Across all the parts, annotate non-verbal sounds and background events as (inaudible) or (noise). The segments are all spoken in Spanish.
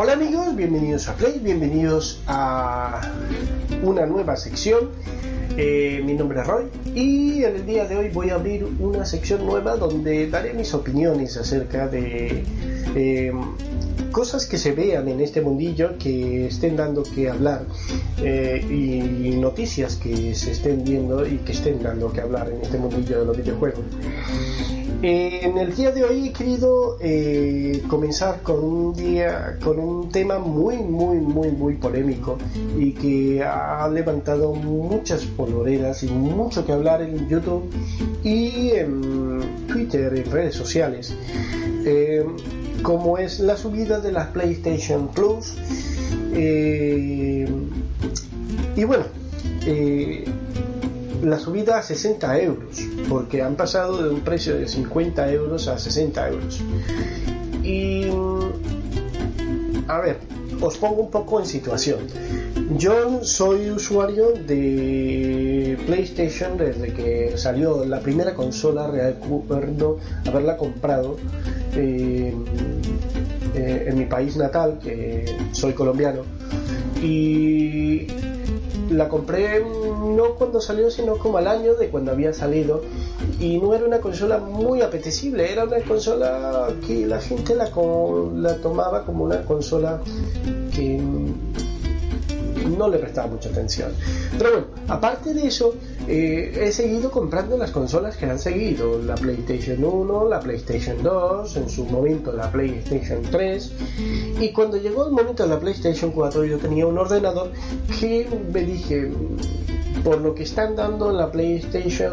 Hola amigos, bienvenidos a Play, bienvenidos a una nueva sección. Eh, mi nombre es Roy y en el día de hoy voy a abrir una sección nueva donde daré mis opiniones acerca de eh, cosas que se vean en este mundillo que estén dando que hablar eh, y noticias que se estén viendo y que estén dando que hablar en este mundillo de los videojuegos. Eh, en el día de hoy he querido eh, comenzar con un día, con un tema muy, muy, muy, muy polémico y que ha levantado muchas polvoreras y mucho que hablar en YouTube y en Twitter, en redes sociales, eh, como es la subida de la PlayStation Plus. y bueno, la subida a 60 euros, porque han pasado de un precio de 50 euros a 60 euros. Y a ver, os pongo un poco en situación. Yo soy usuario de PlayStation desde que salió la primera consola, recuerdo haberla comprado eh, eh, en mi país natal, que soy colombiano. Y la compré no cuando salió, sino como al año de cuando había salido. Y no era una consola muy apetecible, era una consola que la gente la, la tomaba como una consola que no le prestaba mucha atención. Pero bueno, aparte de eso, eh, he seguido comprando las consolas que han seguido, la PlayStation 1, la PlayStation 2, en su momento la PlayStation 3, y cuando llegó el momento de la PlayStation 4 yo tenía un ordenador que me dije, por lo que están dando la PlayStation,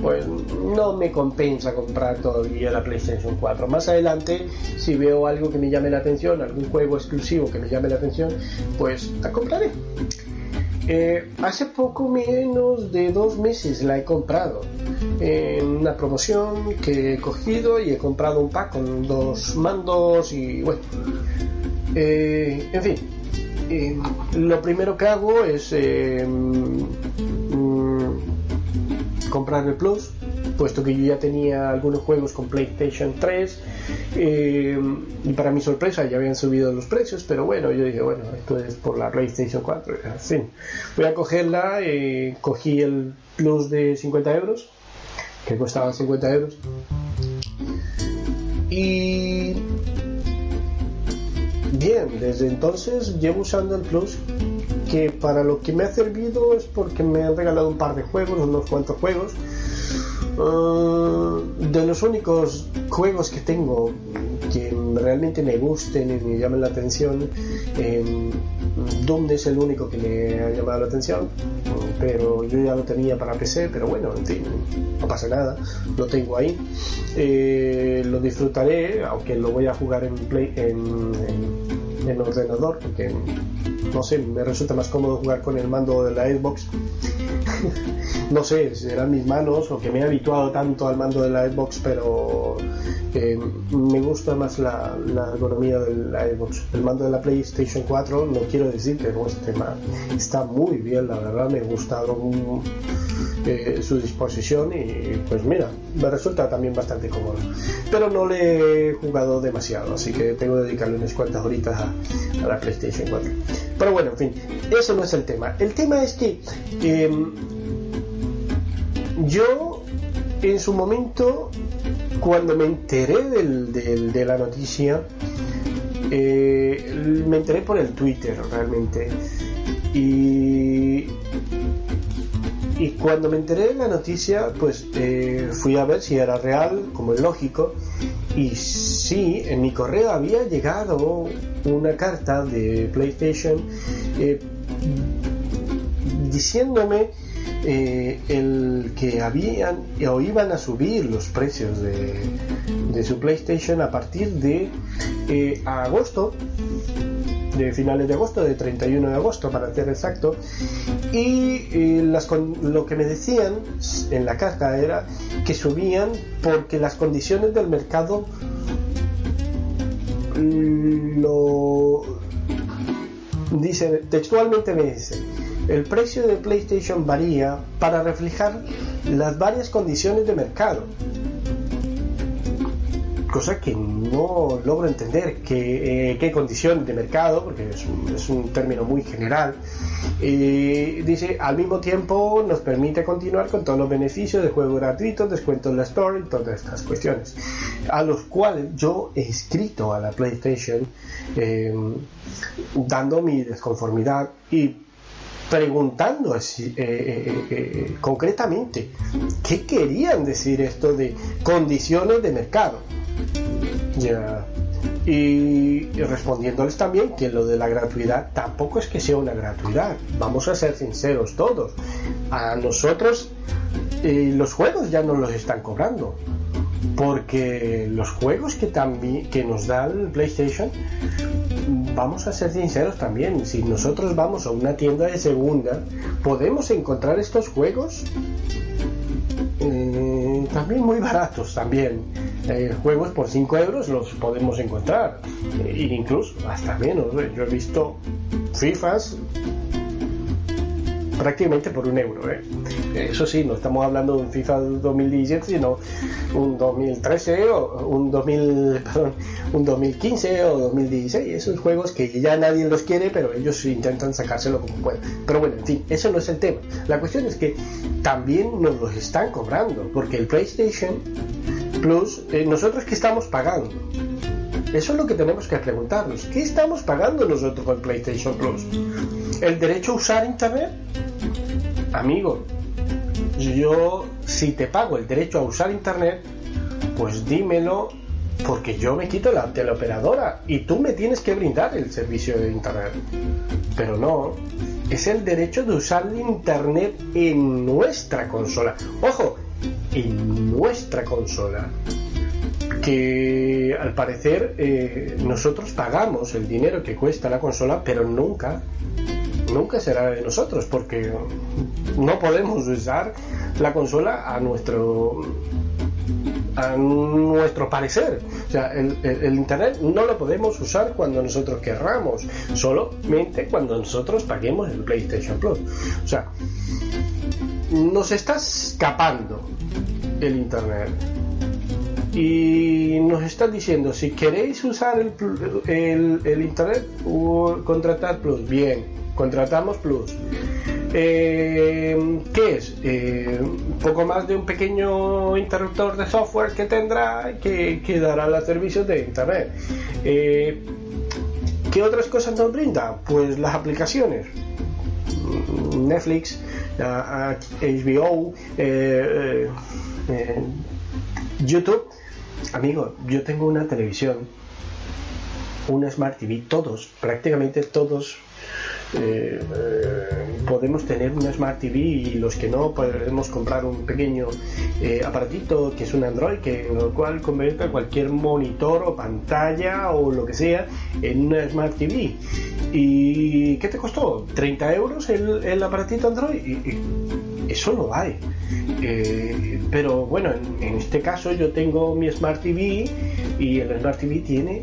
pues no me compensa comprar todavía la PlayStation 4. Más adelante, si veo algo que me llame la atención, algún juego exclusivo que me llame la atención, pues la compraré. Eh, hace poco menos de dos meses la he comprado. En una promoción que he cogido y he comprado un pack con dos mandos y bueno eh, en fin. Eh, lo primero que hago es comprar el Plus, puesto que yo ya tenía algunos juegos con PlayStation 3 eh, y para mi sorpresa ya habían subido los precios, pero bueno, yo dije, bueno, esto es por la PlayStation 4, en voy a cogerla, eh, cogí el Plus de 50 euros, que costaba 50 euros, y bien, desde entonces llevo usando el Plus que para lo que me ha servido es porque me han regalado un par de juegos, unos cuantos juegos. Ah, de los únicos juegos que tengo que realmente me gusten y me llamen la atención, eh, Doom es el único que me ha llamado la atención, pero yo ya lo tenía para PC, pero bueno, en fin, no pasa nada, lo tengo ahí. Eh, lo disfrutaré, aunque lo voy a jugar en, play, en, en ordenador, porque no sé, me resulta más cómodo jugar con el mando de la Xbox. (laughs) no sé, serán mis manos o que me he habituado tanto al mando de la Xbox, pero me gusta más la, la, ergonomía de la Xbox. El mando de la PlayStation 4 no quiero decir que no esté mal, está muy bien, la verdad, me ha gustado eh, su disposición y pues mira, me resulta también bastante cómodo. Pero no le he jugado demasiado, así que tengo que dedicarle unas cuantas horitas a, la PlayStation 4. Pero bueno, en fin, eso no es el tema. El tema es que em, yo en su momento, cuando me enteré de la noticia, eh, me enteré por el Twitter realmente. Y y cuando me enteré de la noticia, pues eh, fui a ver si era real, como es lógico. Y sí, en mi correo había llegado una carta de PlayStation eh, diciéndome eh, el que habían o iban a subir los precios de, de su PlayStation a partir de agosto de finales de agosto, de 31 de agosto para ser exacto, y las, lo que me decían en la carta era que subían porque las condiciones del mercado lo dice textualmente me dice el precio de PlayStation varía para reflejar las varias condiciones de mercado cosa que no logro entender, que, eh, qué condición de mercado, porque es un, término muy general, eh, dice, al mismo tiempo nos permite continuar con todos los beneficios de juego gratuito, descuento en la Store y todas estas cuestiones, a los cuales yo he escrito a la PlayStation eh, dando mi desconformidad y preguntando así, eh, eh, eh, concretamente qué querían decir esto de condiciones de mercado. Y, respondiéndoles también que lo de la gratuidad tampoco es que sea una gratuidad. Vamos a ser sinceros todos. A nosotros los juegos ya no los están cobrando. Porque los juegos que, también, que nos da el PlayStation vamos a ser sinceros también, si nosotros vamos a una tienda de segunda, podemos encontrar estos juegos eh, también muy baratos también. Eh, juegos por 5 euros los podemos encontrar, e incluso hasta menos. Yo he visto FIFAs prácticamente por un euro. ¿eh? Eso sí, no estamos hablando de un FIFA 2017, sino un 2013 o un, 2000, perdón, un 2015 o 2016. Esos juegos que ya nadie los quiere, pero ellos intentan sacárselo como pueden. Pero bueno, en fin, eso no es el tema. La cuestión es que también nos los están cobrando, porque el PlayStation Plus, eh, nosotros que estamos pagando. Eso es lo que tenemos que preguntarnos. ¿Qué estamos pagando nosotros con PlayStation Plus? ¿El derecho a usar Internet? amigo, yo si te pago el derecho a usar internet, pues dímelo porque yo me quito la teleoperadora y tú me tienes que brindar el servicio de internet. Pero no, es el derecho de usar internet en nuestra consola. Ojo, en nuestra consola. Que al parecer eh, nosotros pagamos el dinero que cuesta la consola, pero nunca nunca será de nosotros porque no podemos usar la consola a nuestro a nuestro parecer. O sea, el, Internet no lo podemos usar cuando nosotros querramos, solamente cuando nosotros paguemos el PlayStation Plus. O sea, nos está escapando el Internet. Y nos está diciendo, si queréis usar el, el, Internet, contratar Plus, bien contratamos Plus. Eh, ¿Qué es? Eh, poco más de un pequeño interruptor de software que tendrá que, que dará los servicios de Internet. Eh, ¿Qué otras cosas nos brinda? Pues las aplicaciones. Netflix, HBO, YouTube. Amigo, yo tengo una televisión, una Smart TV, todos, prácticamente todos eh, podemos tener una Smart TV y los que no podemos comprar un pequeño eh, aparatito que es un Android que en el cual convierte cualquier monitor o pantalla o lo que sea en una Smart TV y ¿qué te costó? 30 euros el, aparatito Android y, eso lo hay eh, pero bueno en, este caso yo tengo mi Smart TV y el Smart TV tiene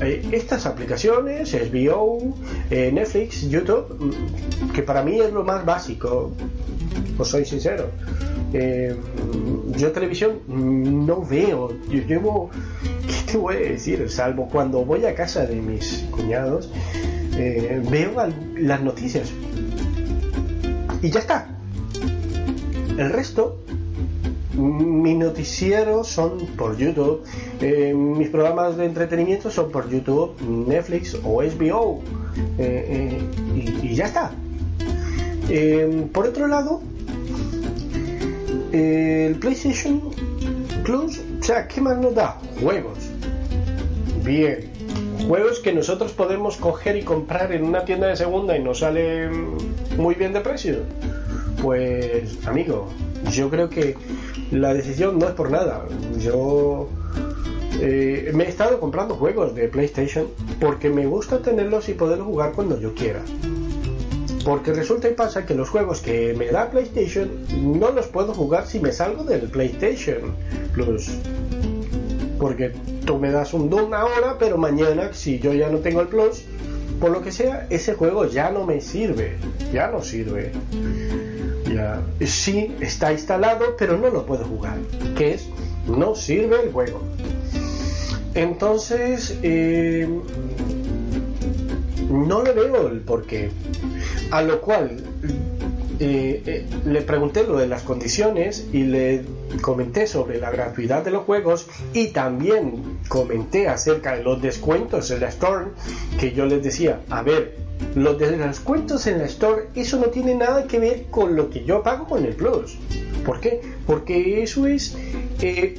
eh, estas aplicaciones, HBO, eh, Netflix, YouTube, mm, que para mí es lo más básico, os soy sincero. Eh, yo televisión no veo, yo llevo, (laughs) ¿qué te voy a decir? Salvo cuando voy a casa de mis cuñados, veo las noticias y ya está. El resto mis noticieros son por YouTube, eh, mis programas de entretenimiento son por YouTube, Netflix o HBO, eh, eh, y, ya está. por otro lado, el PlayStation Plus, o sea, ¿qué más nos da? Juegos. Bien. Juegos que nosotros podemos coger y comprar en una tienda de segunda y nos sale muy bien de precio. Pues, amigo, yo creo que la decisión no es por nada. Yo eh, me he estado comprando juegos de PlayStation porque me gusta tenerlos y poder jugar cuando yo quiera. Porque resulta y pasa que los juegos que me da PlayStation no los puedo jugar si me salgo del PlayStation Plus. Porque tú me das un Doom ahora, pero mañana, si yo ya no tengo el Plus, por lo que sea, ese juego ya no me sirve. Ya no sirve sí está instalado, pero no lo puedo jugar. Que es, no sirve el juego. entonces, eh, no le veo el porqué. A lo cual eh, eh, le pregunté lo de las condiciones y le comenté sobre la gratuidad de los juegos y también comenté acerca de los descuentos en la Store que yo les decía, a ver, los descuentos en la Store, eso no tiene nada que ver con lo que yo pago con el Plus. ¿Por qué? Porque eso es... Eh,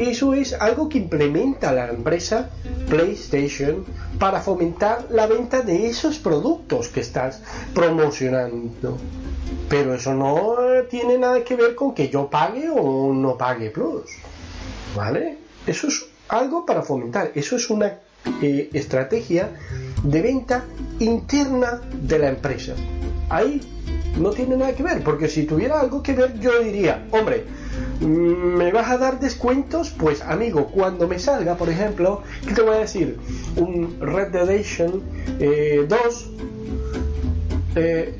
eso es algo que implementa la empresa PlayStation para fomentar la venta de esos productos que estás promocionando. Pero eso no tiene nada que ver con que yo pague o no pague Plus. ¿Vale? Eso es algo para fomentar. Eso es una eh, estrategia de venta interna de la empresa. Ahí no tiene nada que ver, porque si tuviera algo que ver yo diría, hombre, ¿Me vas a dar descuentos? Pues amigo, cuando me salga, por ejemplo, ¿qué te voy a decir? Un Red Dead Redemption 2. Eh, eh,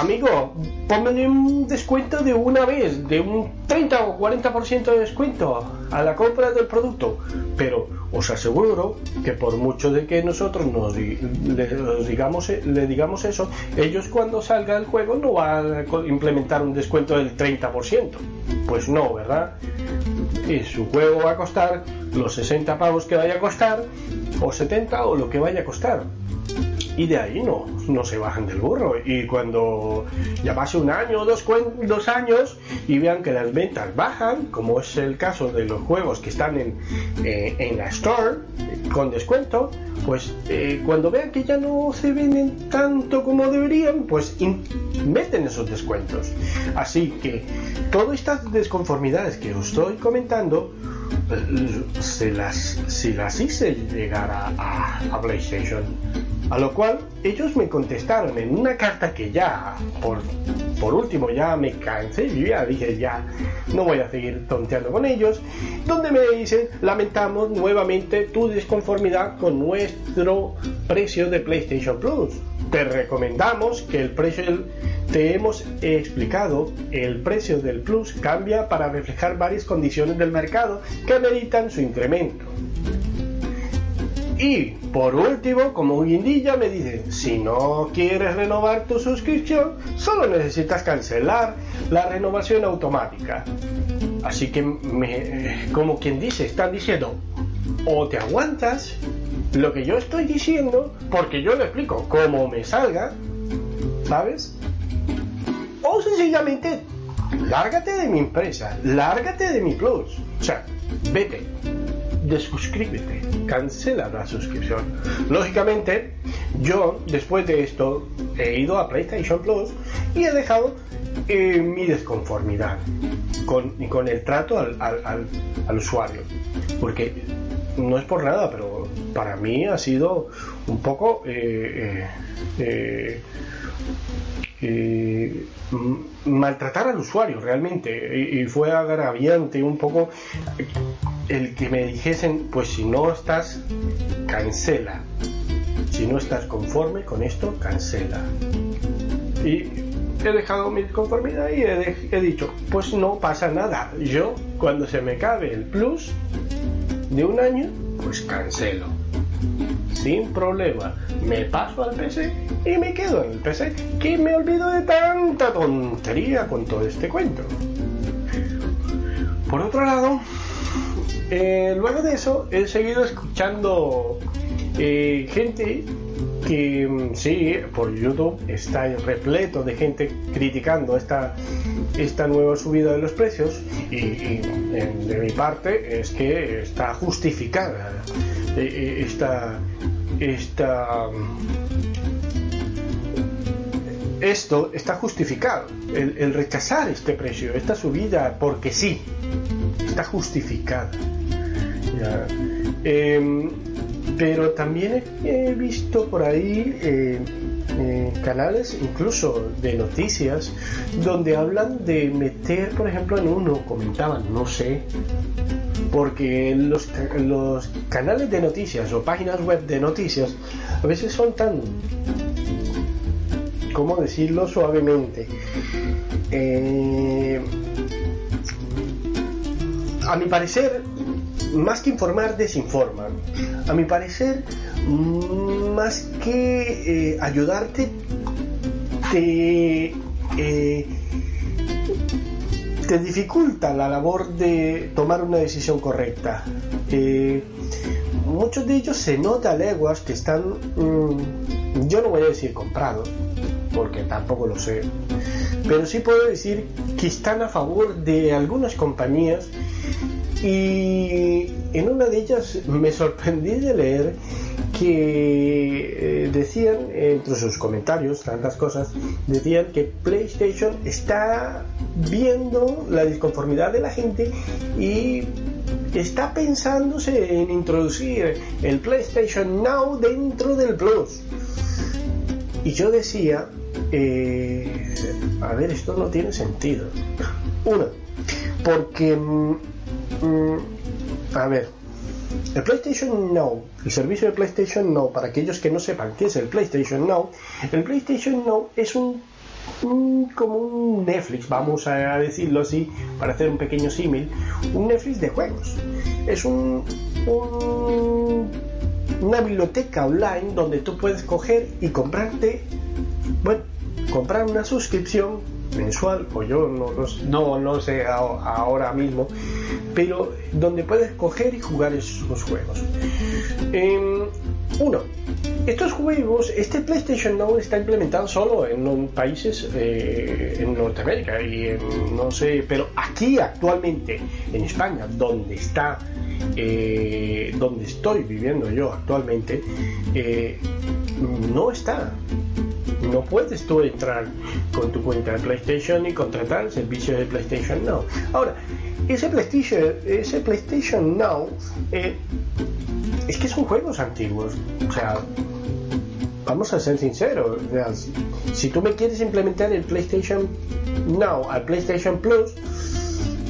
amigo, ponme un descuento de una vez, de un 30 o 40% de descuento a la compra del producto. Pero os aseguro que por mucho de que nosotros nos le, digamos, le digamos eso, ellos cuando salga el juego no van a implementar un descuento del 30%. Pues no, ¿verdad? Y su juego va a costar los 60 pavos que vaya a costar, o 70 o lo que vaya a costar y de ahí no, no se bajan del burro. Y cuando ya pase un año o dos, dos años y vean que las ventas bajan, como es el caso de los juegos que están en, eh, en la store con descuento, pues eh, cuando vean que ya no se venden tanto como deberían, pues meten esos descuentos. Así que todas estas desconformidades que os estoy comentando, se las, si las hice llegar a, a PlayStation a lo cual ellos me contestaron en una carta que ya, por, por último, ya me cansé, y ya dije, ya no voy a seguir tonteando con ellos, donde me dicen, lamentamos nuevamente tu desconformidad con nuestro precio de PlayStation Plus. Te recomendamos que el precio, te hemos explicado, el precio del Plus cambia para reflejar varias condiciones del mercado que ameritan su incremento. Y por último, como guindilla, me dice, si no quieres renovar tu suscripción, solo necesitas cancelar la renovación automática. Así que, me, como quien dice, están diciendo, o te aguantas lo que yo estoy diciendo, porque yo le explico cómo me salga, ¿sabes? O sencillamente, lárgate de mi empresa, lárgate de mi plus. O sea, vete desuscríbete, cancela la suscripción. Lógicamente, yo después de esto he ido a PlayStation Plus y he dejado eh, mi desconformidad con, con el trato al, al, usuario. Porque no es por nada, pero para mí ha sido un poco eh, eh, maltratar al usuario realmente. Y, fue agraviante un poco el que me dijesen pues si no estás cancela. Si no estás conforme con esto cancela y he dejado mi conformidad y he, dicho pues no pasa nada. Yo cuando se me acabe el plus de un año pues cancelo sin problema. Me paso al PC y me quedo en el PC, que me olvido de tanta tontería con todo este cuento. Por otro lado, eh, luego de eso he seguido escuchando eh, gente que mm, sí, por YouTube está repleto de gente criticando esta, esta nueva subida de los precios y, de mi parte es que está justificada eh, esta, esta, esto está justificado. El, rechazar este precio, esta subida, porque sí, está justificada. Pero también he, visto por ahí eh, canales, incluso de noticias, donde hablan de meter, por ejemplo, en uno, comentaban, no sé, porque los, los canales de noticias o páginas web de noticias a veces son tan, ¿cómo decirlo suavemente? Eh, a mi parecer más que informar, desinforman. A mi parecer, más que eh, ayudarte, te, eh, te dificulta la labor de tomar una decisión correcta. Eh, muchos de ellos se nota leguas que están, mm, yo no voy a decir comprados, porque tampoco lo sé, pero sí puedo decir que están a favor de algunas compañías y en una de ellas me sorprendí de leer que eh, decían, entre sus comentarios, tantas cosas, decían que PlayStation está viendo la disconformidad de la gente y está pensándose en introducir el PlayStation Now dentro del Plus. Y yo decía, eh, a ver, esto no tiene sentido. Uno, porque, mm, a ver, el PlayStation Now, el servicio de PlayStation Now, para aquellos que no sepan qué es el PlayStation Now, el PlayStation Now es un, como un Netflix, vamos a decirlo así, para hacer un pequeño símil, un Netflix de juegos. Es un, una biblioteca online donde tú puedes coger y comprarte, bueno, comprar una suscripción mensual, o yo no, no, no sé ahora mismo, pero donde puedes coger y jugar esos juegos. Em, uno, estos juegos, este PlayStation Now está implementado solo en países eh, en Norteamérica y en, no sé, pero aquí actualmente en España, donde está, eh, donde estoy viviendo yo actualmente, eh, no está no puedes tú entrar con tu cuenta de PlayStation y contratar el servicio de PlayStation Now. Ahora, ese PlayStation, ese PlayStation Now eh, es que son juegos antiguos. O sea, vamos a ser sinceros. si tú me quieres implementar el PlayStation Now al PlayStation Plus,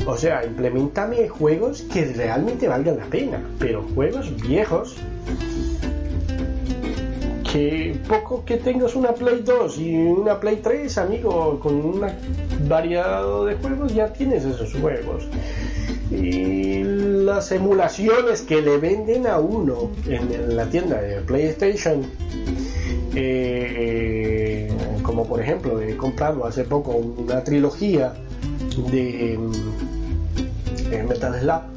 o sea, implementame juegos que realmente valgan la pena, pero juegos viejos poco que tengas una Play 2 y una Play 3, amigo, con una variedad de juegos ya tienes esos juegos. Y las emulaciones que le venden a uno en, la tienda de PlayStation, eh, como por ejemplo he comprado hace poco una trilogía de eh, Metal Slug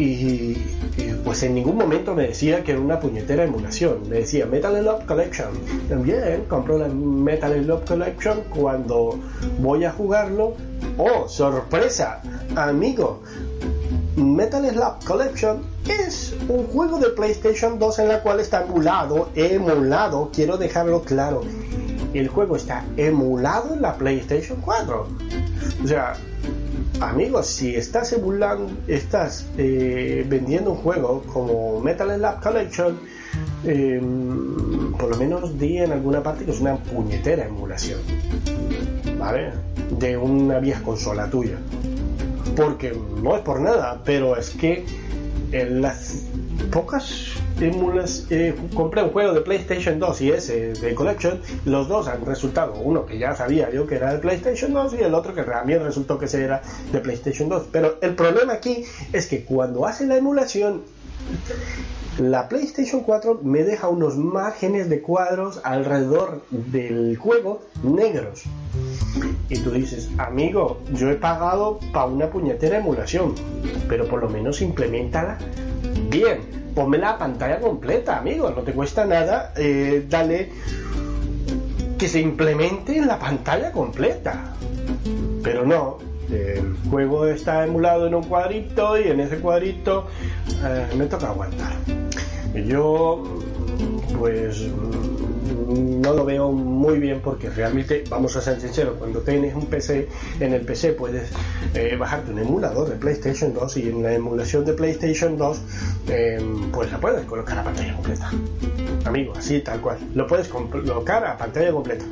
y, pues en ningún momento me decía que era una puñetera emulación. Me decía Metal Love Collection. También compro la Metal Love Collection cuando voy a jugarlo. ¡Oh, sorpresa! Amigo, Metal Slug Collection es un juego de PlayStation 2 en la cual está emulado, emulado, quiero dejarlo claro. El juego está emulado en la PlayStation 4. O sea, amigos, si estás emulando, estás eh, vendiendo un juego como Metal Slug Collection, em, por lo menos di en alguna parte que es una puñetera emulación, ¿vale? De una vieja consola tuya. Porque no es por nada, pero es que en las pocas eh, compré un juego de PlayStation 2 y ese de Collection, los dos han resultado, uno que ya sabía yo que era de PlayStation 2 y el otro que también resultó que era de PlayStation 2. Pero el problema aquí es que cuando hace la emulación, la PlayStation 4 me deja unos márgenes de cuadros alrededor del juego negros. Y tú dices, amigo, yo he pagado para una puñetera emulación, pero por lo menos implementala bien ponme la pantalla completa, amigo, no te cuesta nada, eh, dale que se implemente en la pantalla completa. Pero no, el juego está emulado en un cuadrito y en ese cuadrito eh, me toca aguantar. Yo, pues no lo veo muy bien porque realmente, vamos a ser sinceros, cuando tienes un PC, en el PC puedes eh, bajarte un emulador de PlayStation 2 y en la emulación de PlayStation 2 em, pues la puedes colocar a pantalla completa. Amigo, así tal cual. Lo puedes colocar a pantalla completa.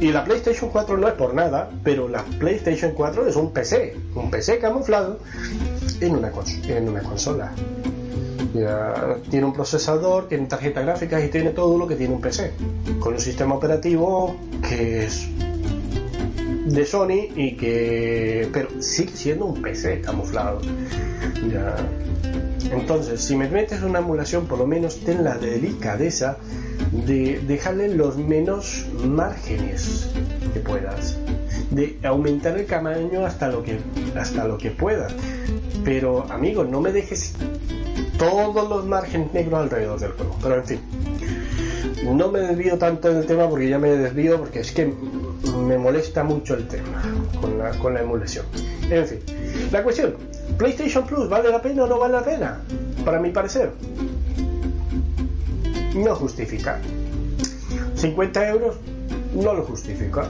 Y la PlayStation 4 no es por nada, pero la PlayStation 4 es un PC, un PC camuflado en una, en una consola tiene un procesador, tiene tarjeta gráfica y tiene todo lo que tiene un PC, con un sistema operativo que es de Sony y que pero sigue siendo un PC camuflado ya. entonces si me metes una emulación por lo menos ten la delicadeza de dejarle los menos márgenes que puedas de aumentar el tamaño hasta lo que hasta lo que puedas pero amigo no me dejes todos los márgenes negros alrededor del juego pero en fin no me desvío tanto del tema porque ya me desvío porque es que me molesta mucho el tema con la, con la emulación. En fin, la cuestión, PlayStation Plus, ¿vale la pena o no vale la pena? Para mi parecer, no justifica. 50 euros no lo justifica.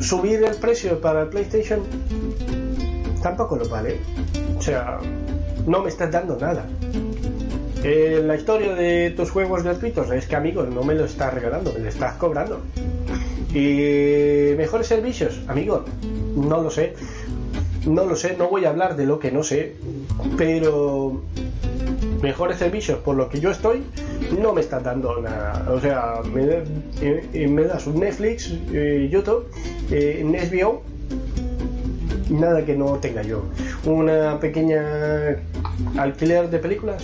subir el precio para el PlayStation tampoco lo vale. O sea, no me estás dando nada. Eh, la historia de tus juegos gratuitos es que, amigo, no me lo estás regalando, me lo estás cobrando. Y mejores servicios, amigo, no lo sé. No lo sé, no voy a hablar de lo que no sé, pero mejores servicios por lo que yo estoy no me están dando nada. O sea, me, eh, me das un Netflix, eh, YouTube, eh, HBO, nada que no tenga yo. Una pequeña alquiler de películas,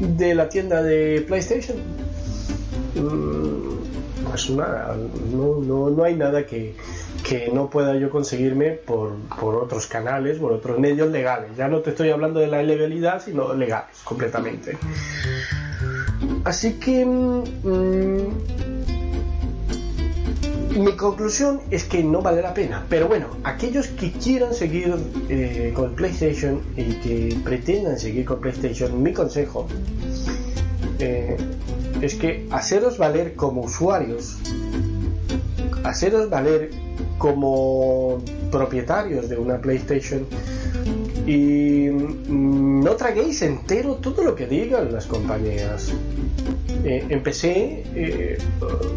de la tienda de PlayStation. Mm, pues nada, no, no, no hay nada que, que, no pueda yo conseguirme por, por, otros canales, por otros medios legales. Ya no te estoy hablando de la ilegalidad, sino legales, completamente. Así que... Mm, mi conclusión es que no vale la pena. Pero bueno, aquellos que quieran seguir eh, con PlayStation y que pretendan seguir con PlayStation, mi consejo eh, es que haceros valer como usuarios, haceros valer como propietarios de una PlayStation y no traguéis entero todo lo que digan las compañías. Eh, empecé, eh,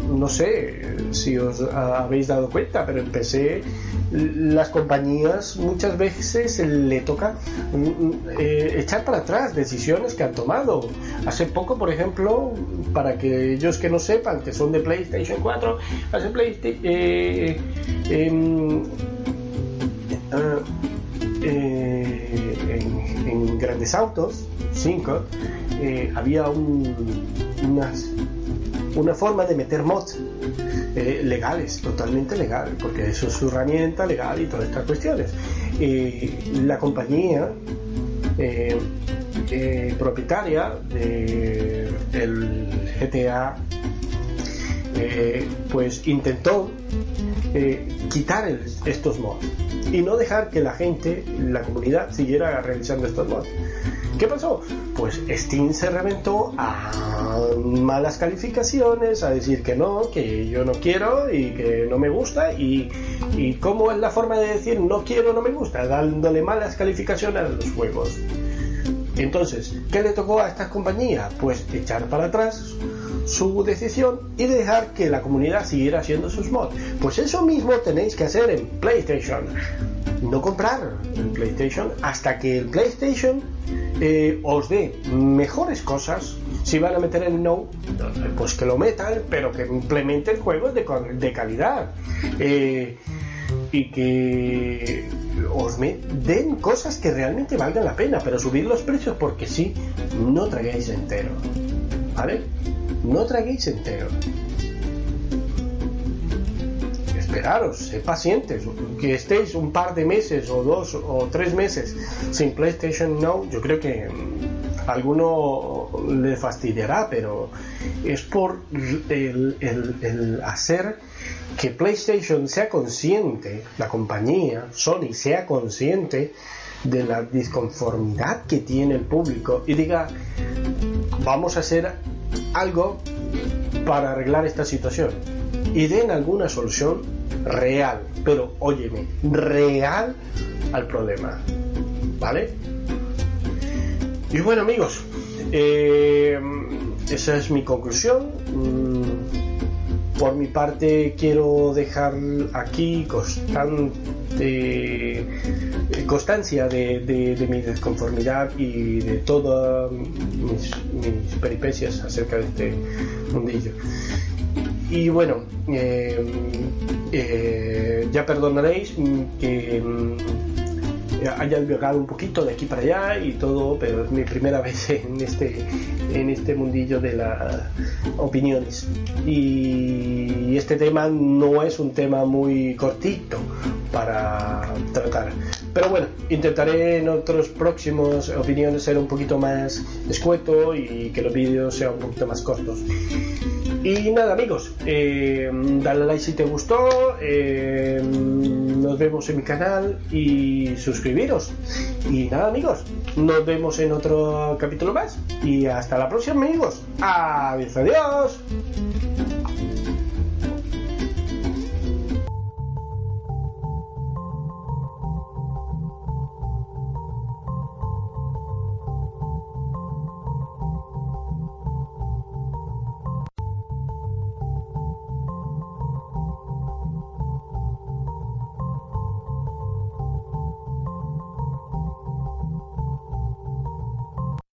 no sé si os habéis dado cuenta, pero empecé las compañías muchas veces le toca mm, eh, echar para atrás decisiones que han tomado. Hace poco, por ejemplo, para que ellos que no sepan que son de PlayStation 4, hace PlayStation... Em, ah, en, grandes autos, 5, había un, una forma de meter mods eh, legales, totalmente legal, porque eso es su herramienta legal y todas estas cuestiones. la compañía eh, propietaria del GTA eh, pues intentó quitar estos mods y no dejar que la gente, la comunidad, siguiera realizando estos mods. ¿Qué pasó? Pues Steam se reventó a malas calificaciones, a decir que no, que yo no quiero y que no me gusta. Y, y cómo es la forma de decir no quiero, no me gusta, dándole malas calificaciones a los juegos. Entonces, ¿qué le tocó a esta compañía? Pues echar para atrás su decisión y dejar que la comunidad siguiera haciendo sus mods. Pues eso mismo tenéis que hacer en PlayStation. No comprar el PlayStation hasta que el PlayStation eh, os dé mejores cosas. Si van a meter el no, pues que lo metan, pero que implementen juegos de, de calidad. Eh, y que os den cosas que realmente valgan la pena, pero subir los precios porque sí, no traguéis entero. ¿Vale? No traguéis entero esperaros, sed pacientes, que estéis un par de meses o dos o tres meses sin PlayStation Now, yo creo que mm, alguno le fastidiará, pero es por el, hacer que PlayStation sea consciente, la compañía, Sony, sea consciente de la disconformidad que tiene el público y diga, vamos a hacer algo para arreglar esta situación y den alguna solución real, pero óyeme, real al problema. ¿Vale? Y bueno amigos, eh, esa es mi conclusión. Mm, por mi parte quiero dejar aquí constante constancia de, mi desconformidad y de todas mis, mis peripecias acerca de este mundillo. Y bueno, eh, eh, ya perdonaréis que mm, haya divagado un poquito de aquí para allá y todo, pero es mi primera (laughs) vez en este, en este mundillo de las opiniones. Y este tema no es un tema muy cortito para tratar. Pero bueno, intentaré en otros próximos opiniones ser un poquito más escueto y que los vídeos sean un poquito más cortos. Y nada amigos, eh, dale like si te gustó, eh, nos vemos en mi canal y suscribiros. Y nada amigos, nos vemos en otro capítulo más. Y hasta la próxima amigos. Adiós, adiós.